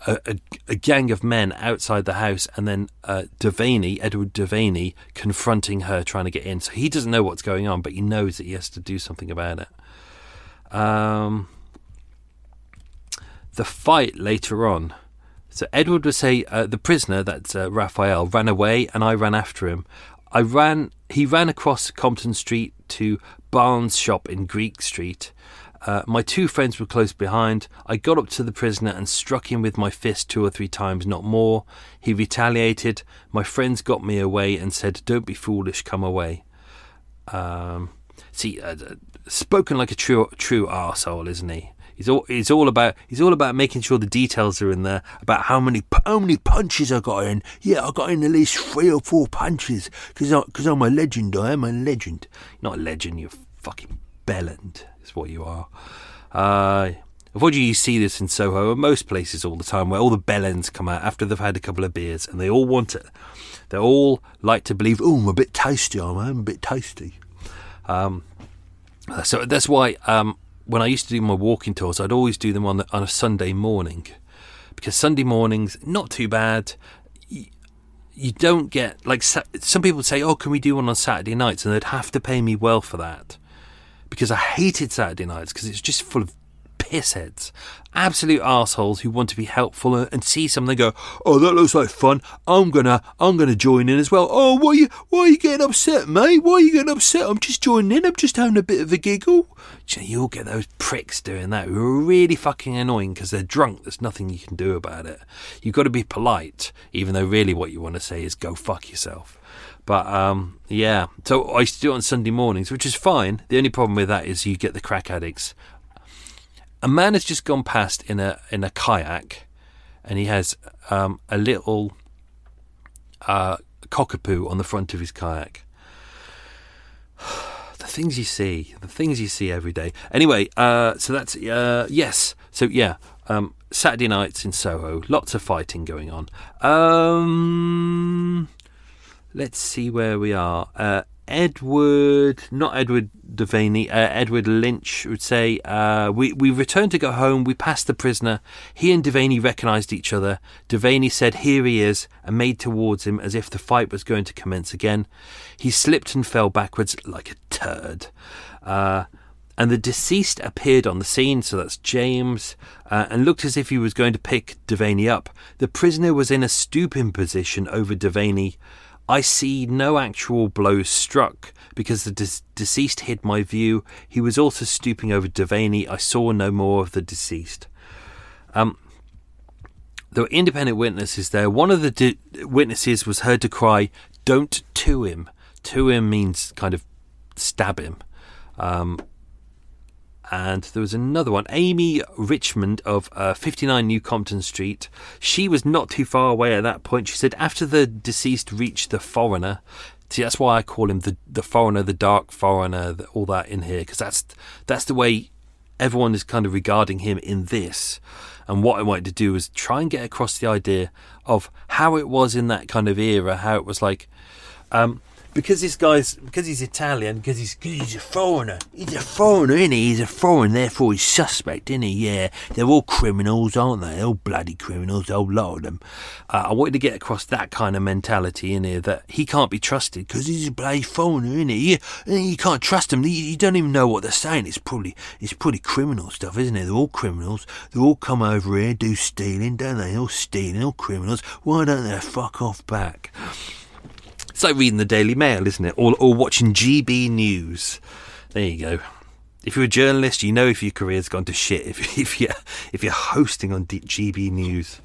a, a, a gang of men outside the house, and then uh, Devanney, Edward Devanney, confronting her, trying to get in. So he doesn't know what's going on, but he knows that he has to do something about it. Um, the fight later on. So Edward would say uh, the prisoner, that's uh, Raphael, ran away, and I ran after him. I ran. He ran across Compton Street to Barnes' shop in Greek Street. Uh, my two friends were close behind. I got up to the prisoner and struck him with my fist two or three times, not more. He retaliated. My friends got me away and said, "Don't be foolish, come away." Um, see, uh, spoken like a true true arsehole, isn't he? He's all he's all about he's all about making sure the details are in there about how many how many punches I got in. Yeah, I got in at least three or four punches because because I'm a legend. I am a legend. You're not a legend. You're fucking bellend. Is what you are. Uh, Unfortunately, you see this in Soho and most places all the time where all the bellends come out after they've had a couple of beers and they all want it. They all like to believe, oh, I'm a bit tasty, I'm, I'm a bit tasty. Um, so that's why um, when I used to do my walking tours, I'd always do them on, the, on a Sunday morning because Sunday mornings, not too bad. You, you don't get, like, some people say, oh, can we do one on Saturday nights? And they'd have to pay me well for that because I hated Saturday nights because it's just full of pissheads, absolute assholes who want to be helpful and see something. Go, oh, that looks like fun. I'm gonna, I'm gonna join in as well. Oh, why are you, why are you getting upset, mate? Why are you getting upset? I'm just joining in. I'm just having a bit of a giggle. You'll get those pricks doing that who are really fucking annoying because they're drunk. There's nothing you can do about it. You've got to be polite, even though really what you want to say is go fuck yourself. But um, yeah, so I used to do it on Sunday mornings, which is fine. The only problem with that is you get the crack addicts. A man has just gone past in a in a kayak, and he has um, a little uh, cockapoo on the front of his kayak. the things you see, the things you see every day. Anyway, uh, so that's uh, yes. So yeah, um, Saturday nights in Soho, lots of fighting going on. Um, let's see where we are. Edward, not Edward Devanney, uh, Edward Lynch would say, uh, we, we returned to go home. We passed the prisoner. He and Devanney recognised each other. Devanney said, Here he is, and made towards him as if the fight was going to commence again. He slipped and fell backwards like a turd. Uh, and the deceased appeared on the scene, so that's James, uh, and looked as if he was going to pick Devanney up. The prisoner was in a stooping position over Devanney. I see no actual blows struck because the de- deceased hid my view. He was also stooping over Devanney. I saw no more of the deceased. Um, there were independent witnesses there. One of the de- witnesses was heard to cry, "Don't to him." To him means kind of stab him. Um, and there was another one, Amy Richmond of uh, 59 New Compton Street. She was not too far away at that point. She said after the deceased reached the foreigner, see that's why I call him the the foreigner, the dark foreigner, the, all that in here because that's that's the way everyone is kind of regarding him in this. And what I wanted to do was try and get across the idea of how it was in that kind of era, how it was like. Um, because this guy's because he's Italian, because he's he's a foreigner. He's a foreigner, isn't he? He's a foreigner, therefore he's suspect, isn't he? Yeah, they're all criminals, aren't they? They're all bloody criminals, a whole lot of them. Uh, I wanted to get across that kind of mentality in here that he can't be trusted because he's a bloody foreigner, isn't he? You, you can't trust him. You, you, don't even know what they're saying. It's probably it's pretty criminal stuff, isn't it? They're all criminals. They all come over here, do stealing, don't they? They're all stealing, all criminals. Why don't they fuck off back? It's like reading the Daily Mail, isn't it? Or, or watching GB News. There you go. If you're a journalist, you know if your career's gone to shit. If, if you're if you're hosting on GB News,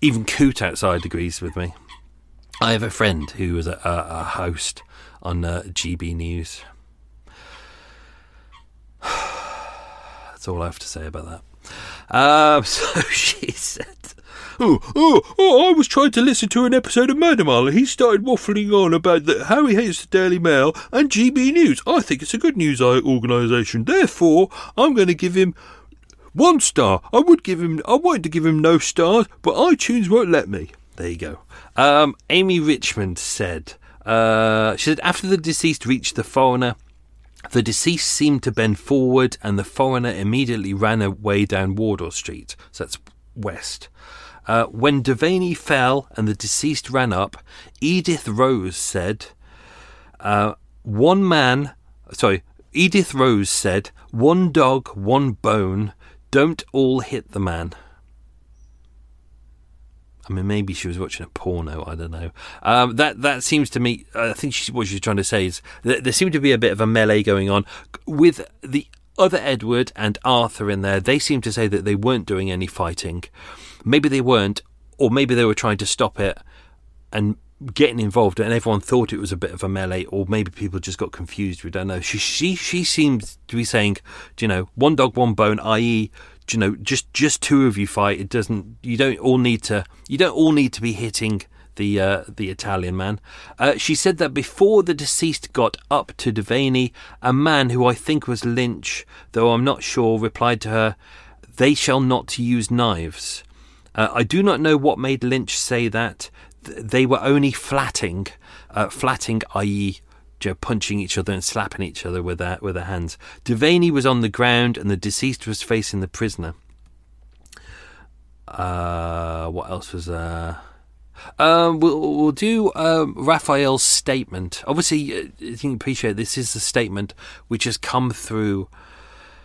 even Coot outside agrees with me. I have a friend who was a, a, a host on uh, GB News. That's all I have to say about that. Um, so she said oh, oh, oh, I was trying to listen to an episode of Murder Mile and he started waffling on about how he hates the Daily Mail and GB News. I think it's a good news organisation. Therefore, I'm going to give him one star. I would give him, I wanted to give him no stars, but iTunes won't let me. There you go. Um, Amy Richmond said, uh, she said, after the deceased reached the foreigner, the deceased seemed to bend forward, and the foreigner immediately ran away down Wardour Street. So that's west. Uh, when Devanney fell and the deceased ran up, Edith Rose said, uh, One man, sorry, Edith Rose said, One dog, one bone, Don't all hit the man. I mean, maybe she was watching a porno. I don't know. Um, that that seems to me. I think she, what she's trying to say is that there seemed to be a bit of a melee going on with the other Edward and Arthur in there. They seem to say that they weren't doing any fighting. Maybe they weren't, or maybe they were trying to stop it and getting involved, and everyone thought it was a bit of a melee, or maybe people just got confused. We don't know. She she she seems to be saying, you know, one dog, one bone, i.e., you know, just just two of you fight. It doesn't. You don't all need to. You don't all need to be hitting the uh, the Italian man. Uh, she said that before the deceased got up to Devanney, a man who I think was Lynch, though I'm not sure, replied to her, "They shall not use knives." Uh, I do not know what made Lynch say that. They were only flatting, uh, flatting, i.e., punching each other and slapping each other with their with their hands. Devanney was on the ground, and the deceased was facing the prisoner. Uh, what else was there? Um, we'll, we'll do um, Raphael's statement. Obviously, uh, you can appreciate this is the statement which has come through.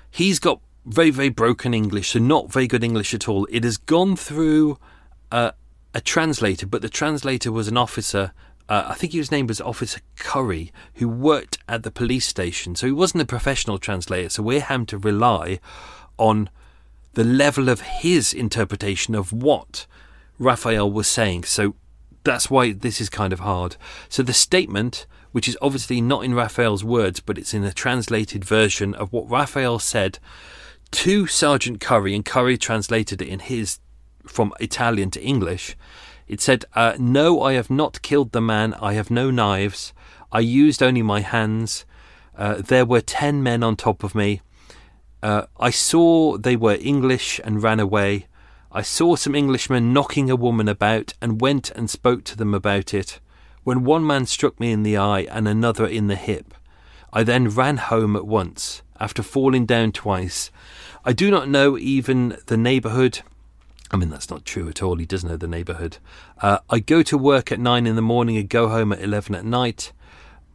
He's got very, very broken English, so not very good English at all. It has gone through uh, a translator, but the translator was an officer. Uh, I think his name was Officer Curry, who worked at the police station. So he wasn't a professional translator. So we're having to rely on the level of his interpretation of what Raphael was saying. So that's why this is kind of hard. So the statement, which is obviously not in Raphael's words, but it's in a translated version of what Raphael said to Sergeant Curry, and Curry translated it in his from Italian to English. It said, uh, No, I have not killed the man. I have no knives. I used only my hands. Uh, there were ten men on top of me. Uh, I saw they were English and ran away. I saw some Englishmen knocking a woman about and went and spoke to them about it. When one man struck me in the eye and another in the hip, I then ran home at once, after falling down twice. I do not know even the neighbourhood. I mean, that's not true at all. He does know the neighbourhood. Uh, I go to work at nine in the morning and go home at 11 at night.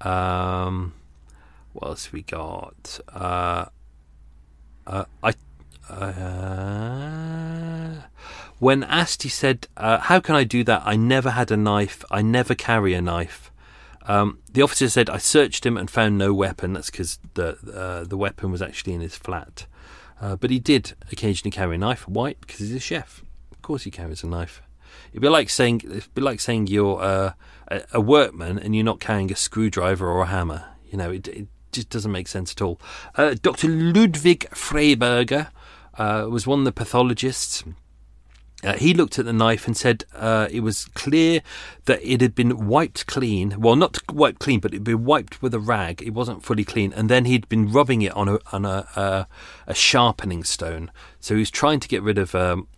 Um, what else we got? Uh, uh, I uh, when asked, he said, uh, How can I do that? I never had a knife. I never carry a knife. Um, the officer said, I searched him and found no weapon. That's because the, uh, the weapon was actually in his flat. Uh, but he did occasionally carry a knife. Why? Because he's a chef. Of course he carries a knife. It'd be like saying, it'd be like saying you're uh, a, a, workman and you're not carrying a screwdriver or a hammer. You know, it, it just doesn't make sense at all. Uh, Dr. Ludwig Freyberger uh, was one of the pathologists. Uh, he looked at the knife and said uh, it was clear that it had been wiped clean. Well, not wiped clean, but it had been wiped with a rag. It wasn't fully clean, and then he'd been rubbing it on a on a, a sharpening stone. So he was trying to get rid of. Um,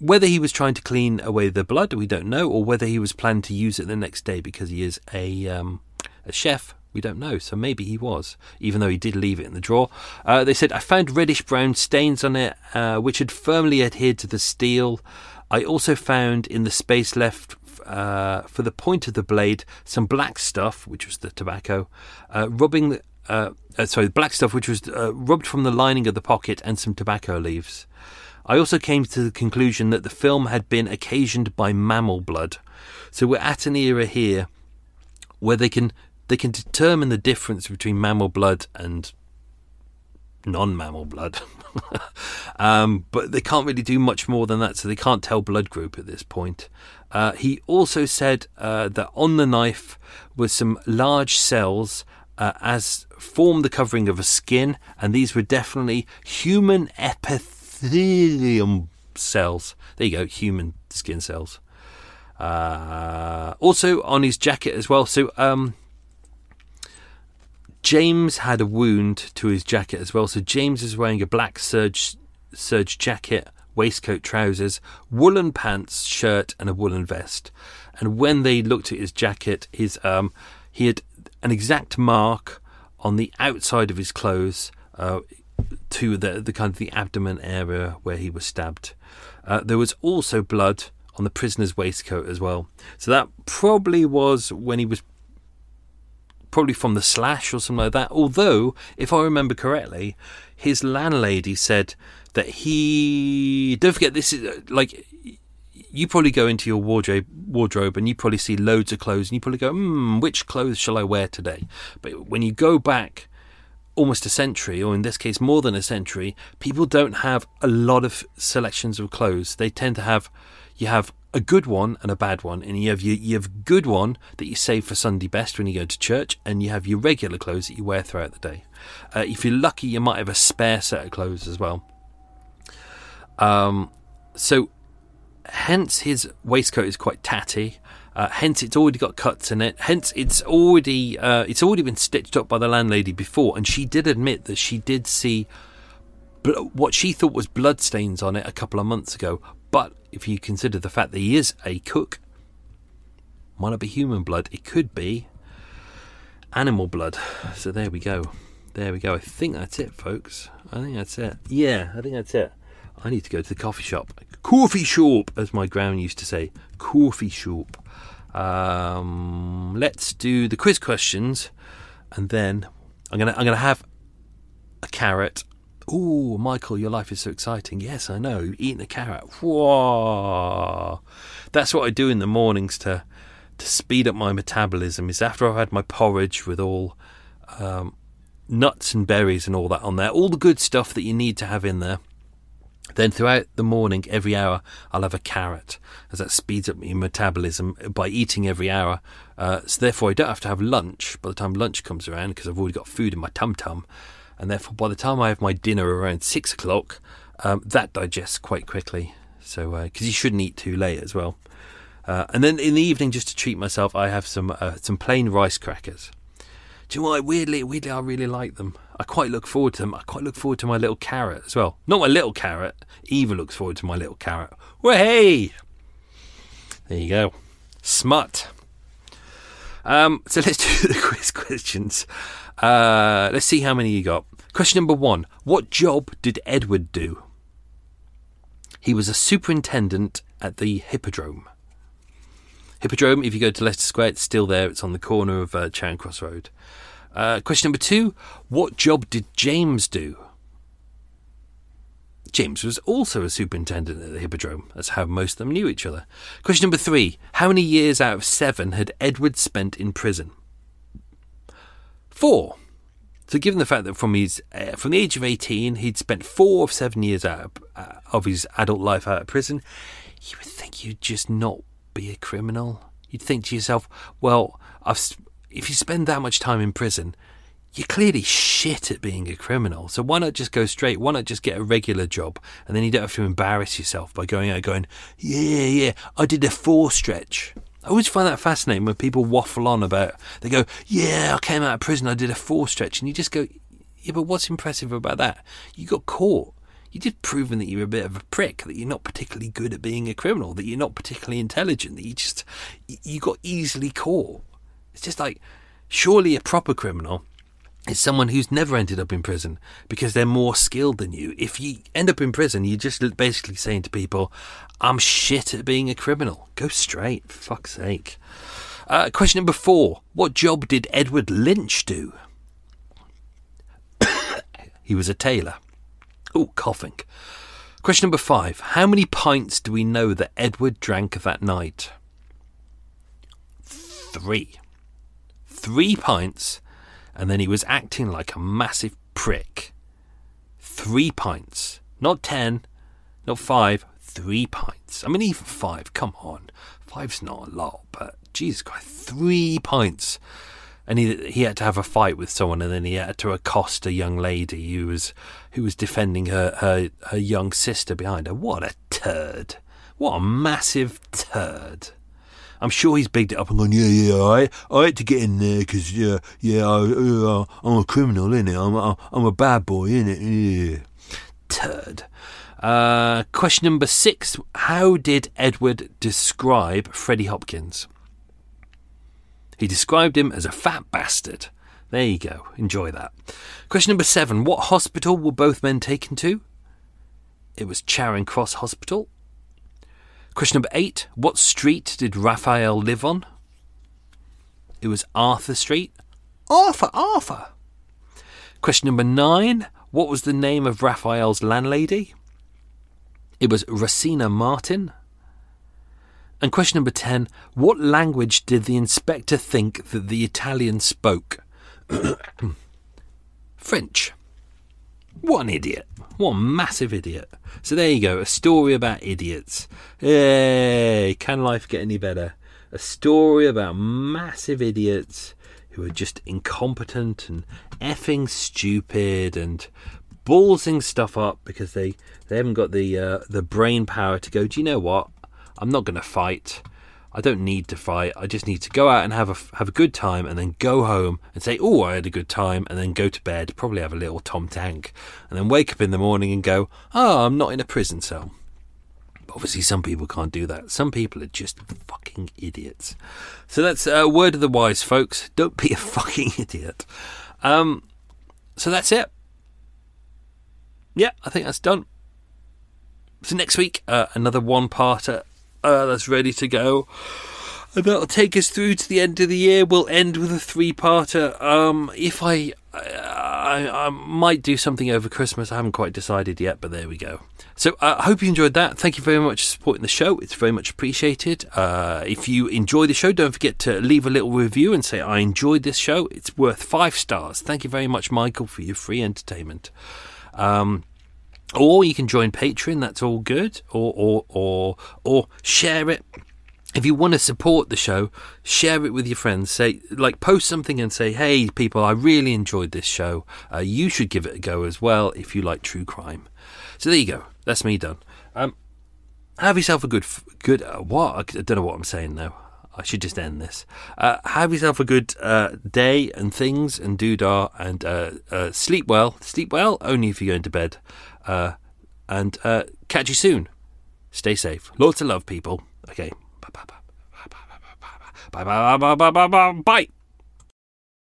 whether he was trying to clean away the blood, we don't know, or whether he was planning to use it the next day because he is a um, a chef we don't know, so maybe he was, even though he did leave it in the drawer. Uh, they said, I found reddish brown stains on it, uh, which had firmly adhered to the steel. I also found in the space left uh, for the point of the blade some black stuff, which was the tobacco, uh, rubbing the, uh, uh, sorry, black stuff which was rubbed from the lining of the pocket, and some tobacco leaves. I also came to the conclusion that the film had been occasioned by mammal blood. So we're at an era here where they can they can determine the difference between mammal blood and non-mammal blood. um, but they can't really do much more than that, so they can't tell blood group at this point. Uh, he also said uh, that on the knife were some large cells uh, as form the covering of a skin, and these were definitely human epithelium cells. There you go, human skin cells. Uh, also on his jacket as well. So um, James had a wound to his jacket as well. So James is wearing a black serge serge jacket, waistcoat, trousers, woolen pants, shirt, and a woolen vest. And when they looked at his jacket, his um, he had an exact mark on the outside of his clothes uh, to the the kind of the abdomen area where he was stabbed. Uh, there was also blood on the prisoner's waistcoat as well. So that probably was when he was probably from the slash or something like that. Although, if I remember correctly, his landlady said that he. Don't forget, this is uh, like you probably go into your wardrobe wardrobe and you probably see loads of clothes and you probably go, hmm, which clothes shall I wear today? But when you go back almost a century, or in this case more than a century, people don't have a lot of selections of clothes. They tend to have you have a good one and a bad one, and you have your you have good one that you save for Sunday best when you go to church, and you have your regular clothes that you wear throughout the day. Uh, if you're lucky, you might have a spare set of clothes as well. Um, so hence his waistcoat is quite tatty. Uh, hence, it's already got cuts in it. Hence, it's already uh, it's already been stitched up by the landlady before, and she did admit that she did see bl- what she thought was blood stains on it a couple of months ago. But if you consider the fact that he is a cook, might not be human blood. It could be animal blood. So there we go. There we go. I think that's it, folks. I think that's it. Yeah, I think that's it. I need to go to the coffee shop. Coffee shop, as my ground used to say. Coffee shop. Um, let's do the quiz questions, and then I'm gonna I'm gonna have a carrot. Oh, Michael, your life is so exciting. Yes, I know. Eating a carrot. Whoa. That's what I do in the mornings to to speed up my metabolism. Is after I've had my porridge with all um, nuts and berries and all that on there, all the good stuff that you need to have in there. Then throughout the morning, every hour, I'll have a carrot, as that speeds up my metabolism by eating every hour. Uh, so therefore, I don't have to have lunch by the time lunch comes around because I've already got food in my tum tum. And therefore, by the time I have my dinner around six o'clock, um, that digests quite quickly. So, because uh, you shouldn't eat too late as well. Uh, and then in the evening, just to treat myself, I have some uh, some plain rice crackers. Do you know what? Weirdly, weirdly, I really like them. I quite look forward to them. I quite look forward to my little carrot as well. Not my little carrot. Eva looks forward to my little carrot. Hey, there you go. Smut. Um, so let's do the quiz questions. Uh, let's see how many you got. Question number one: What job did Edward do? He was a superintendent at the Hippodrome. Hippodrome, if you go to Leicester Square, it's still there. It's on the corner of uh, Charing Cross Road. Uh, question number two What job did James do? James was also a superintendent at the Hippodrome. That's how most of them knew each other. Question number three How many years out of seven had Edward spent in prison? Four. So, given the fact that from his uh, from the age of eighteen, he'd spent four of seven years out of, uh, of his adult life out of prison, you would think you'd just not be a criminal. You'd think to yourself, well, I've, if you spend that much time in prison, you're clearly shit at being a criminal. So why not just go straight? Why not just get a regular job? And then you don't have to embarrass yourself by going out and going, yeah, yeah, I did a four stretch. I always find that fascinating when people waffle on about, they go, yeah, I came out of prison, I did a four stretch. And you just go, yeah, but what's impressive about that? You got caught you did proven that you're a bit of a prick, that you're not particularly good at being a criminal, that you're not particularly intelligent, that you just you got easily caught. It's just like surely a proper criminal is someone who's never ended up in prison because they're more skilled than you. If you end up in prison, you're just basically saying to people, "I'm shit at being a criminal." Go straight, fuck's sake. Uh, question number four: What job did Edward Lynch do? he was a tailor. Oh, coughing. Question number five. How many pints do we know that Edward drank that night? Three. Three pints, and then he was acting like a massive prick. Three pints. Not ten, not five, three pints. I mean, even five, come on. Five's not a lot, but Jesus Christ, three pints and he he had to have a fight with someone, and then he had to accost a young lady who was who was defending her her, her young sister behind her. What a turd! What a massive turd! I'm sure he's bigged it up and gone, yeah, yeah, I, I had to get in there because, yeah, yeah, I, uh, I'm a criminal, innit? I'm I'm a bad boy, innit? Yeah. Turd. Uh, question number six. How did Edward describe Freddie Hopkins? He described him as a fat bastard. There you go. Enjoy that. Question number seven. What hospital were both men taken to? It was Charing Cross Hospital. Question number eight. What street did Raphael live on? It was Arthur Street. Arthur, Arthur. Question number nine What was the name of Raphael's landlady? It was Rosina Martin. And question number 10 What language did the inspector think that the Italian spoke? French. What an idiot. A massive idiot. So there you go, a story about idiots. Hey, can life get any better? A story about massive idiots who are just incompetent and effing stupid and ballsing stuff up because they, they haven't got the uh, the brain power to go, do you know what? I'm not going to fight. I don't need to fight. I just need to go out and have a have a good time, and then go home and say, "Oh, I had a good time," and then go to bed. Probably have a little tom tank, and then wake up in the morning and go, "Oh, I'm not in a prison cell." But obviously, some people can't do that. Some people are just fucking idiots. So that's a word of the wise, folks. Don't be a fucking idiot. Um, so that's it. Yeah, I think that's done. So next week, uh, another one-parter uh, that's ready to go. And that'll take us through to the end of the year. We'll end with a three-parter. Um, if I, I, I might do something over Christmas. I haven't quite decided yet, but there we go. So uh, I hope you enjoyed that. Thank you very much for supporting the show. It's very much appreciated. Uh, if you enjoy the show, don't forget to leave a little review and say I enjoyed this show. It's worth five stars. Thank you very much, Michael, for your free entertainment. Um, or you can join Patreon. That's all good. Or or or or share it. If you want to support the show, share it with your friends. Say like post something and say, "Hey, people, I really enjoyed this show. Uh, you should give it a go as well if you like true crime." So there you go. That's me done. Um, have yourself a good good uh, what? I don't know what I'm saying now. I should just end this. Uh, have yourself a good uh, day and things and do doodah and uh, uh, sleep well. Sleep well only if you're going to bed. Uh, and uh, catch you soon. Stay safe. Lots of love, people. Okay. Bye.